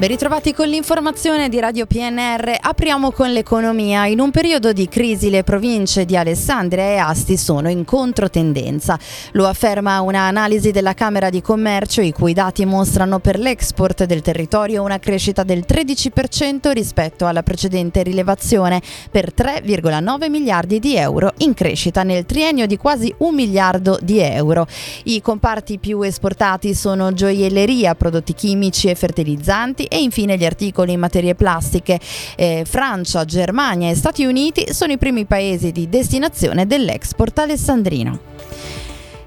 Ben ritrovati con l'informazione di Radio PNR. Apriamo con l'economia. In un periodo di crisi le province di Alessandria e Asti sono in controtendenza. Lo afferma un'analisi della Camera di Commercio i cui dati mostrano per l'export del territorio una crescita del 13% rispetto alla precedente rilevazione per 3,9 miliardi di euro in crescita nel triennio di quasi un miliardo di euro. I comparti più esportati sono gioielleria, prodotti chimici e fertilizzanti e infine gli articoli in materie plastiche. Eh, Francia, Germania e Stati Uniti sono i primi paesi di destinazione dell'export alessandrino.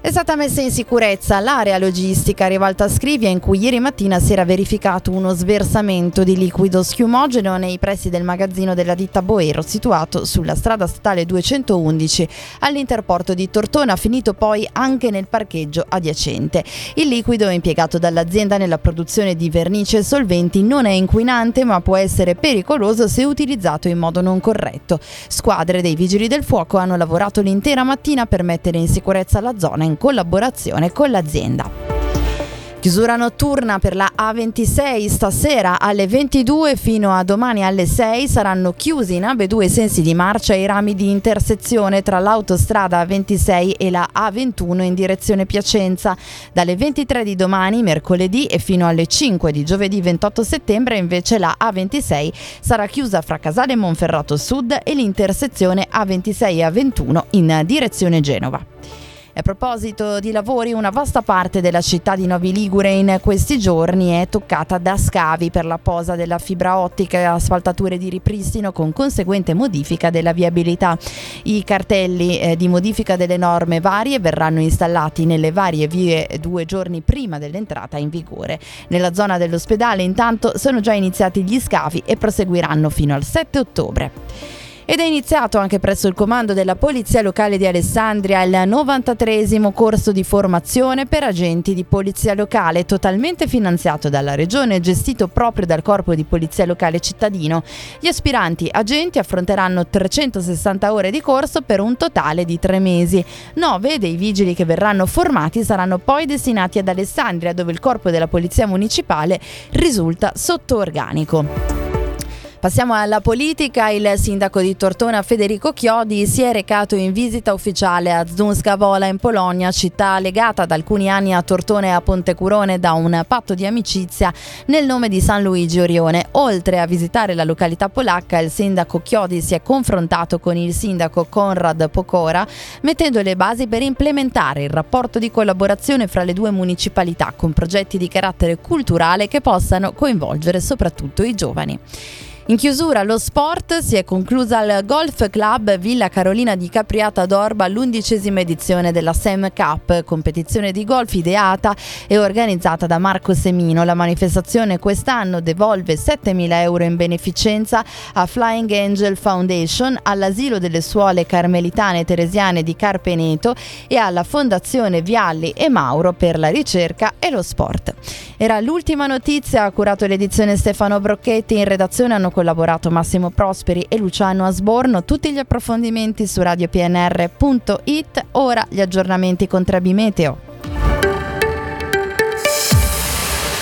È stata messa in sicurezza l'area logistica Rivalta Scrivia in cui ieri mattina si era verificato uno sversamento di liquido schiumogeno nei pressi del magazzino della ditta Boero situato sulla strada statale 211 all'interporto di Tortona finito poi anche nel parcheggio adiacente. Il liquido impiegato dall'azienda nella produzione di vernice e solventi non è inquinante ma può essere pericoloso se utilizzato in modo non corretto. Squadre dei vigili del fuoco hanno lavorato l'intera mattina per mettere in sicurezza la zona in in collaborazione con l'azienda. Chiusura notturna per la A26 stasera alle 22 fino a domani alle 6 saranno chiusi in AB2 i sensi di marcia i rami di intersezione tra l'autostrada A26 e la A21 in direzione Piacenza. Dalle 23 di domani, mercoledì e fino alle 5 di giovedì 28 settembre invece la A26 sarà chiusa fra Casale Monferrato Sud e l'intersezione A26 e A21 in direzione Genova. A proposito di lavori, una vasta parte della città di Novi Ligure in questi giorni è toccata da scavi per la posa della fibra ottica e asfaltature di ripristino con conseguente modifica della viabilità. I cartelli eh, di modifica delle norme varie verranno installati nelle varie vie due giorni prima dell'entrata in vigore. Nella zona dell'ospedale intanto sono già iniziati gli scavi e proseguiranno fino al 7 ottobre. Ed è iniziato anche presso il comando della Polizia Locale di Alessandria il 93 corso di formazione per agenti di Polizia Locale, totalmente finanziato dalla Regione e gestito proprio dal Corpo di Polizia Locale cittadino. Gli aspiranti agenti affronteranno 360 ore di corso per un totale di tre mesi. Nove dei vigili che verranno formati saranno poi destinati ad Alessandria, dove il Corpo della Polizia Municipale risulta sotto organico. Passiamo alla politica. Il sindaco di Tortona Federico Chiodi si è recato in visita ufficiale a Zunska Vola in Polonia, città legata da alcuni anni a Tortona e a Pontecurone da un patto di amicizia nel nome di San Luigi Orione. Oltre a visitare la località polacca, il sindaco Chiodi si è confrontato con il sindaco Konrad Pokora, mettendo le basi per implementare il rapporto di collaborazione fra le due municipalità con progetti di carattere culturale che possano coinvolgere soprattutto i giovani. In chiusura lo sport si è conclusa al Golf Club Villa Carolina di Capriata d'Orba l'undicesima edizione della Sam Cup, competizione di golf ideata e organizzata da Marco Semino. La manifestazione quest'anno devolve 7.000 euro in beneficenza a Flying Angel Foundation, all'asilo delle suole carmelitane teresiane di Carpeneto e alla Fondazione Vialli e Mauro per la ricerca e lo sport. Era l'ultima notizia, ha curato l'edizione Stefano Brocchetti, in redazione hanno collaborato Massimo Prosperi e Luciano Asborno. Tutti gli approfondimenti su radiopnr.it. Ora gli aggiornamenti con Trebi Meteo.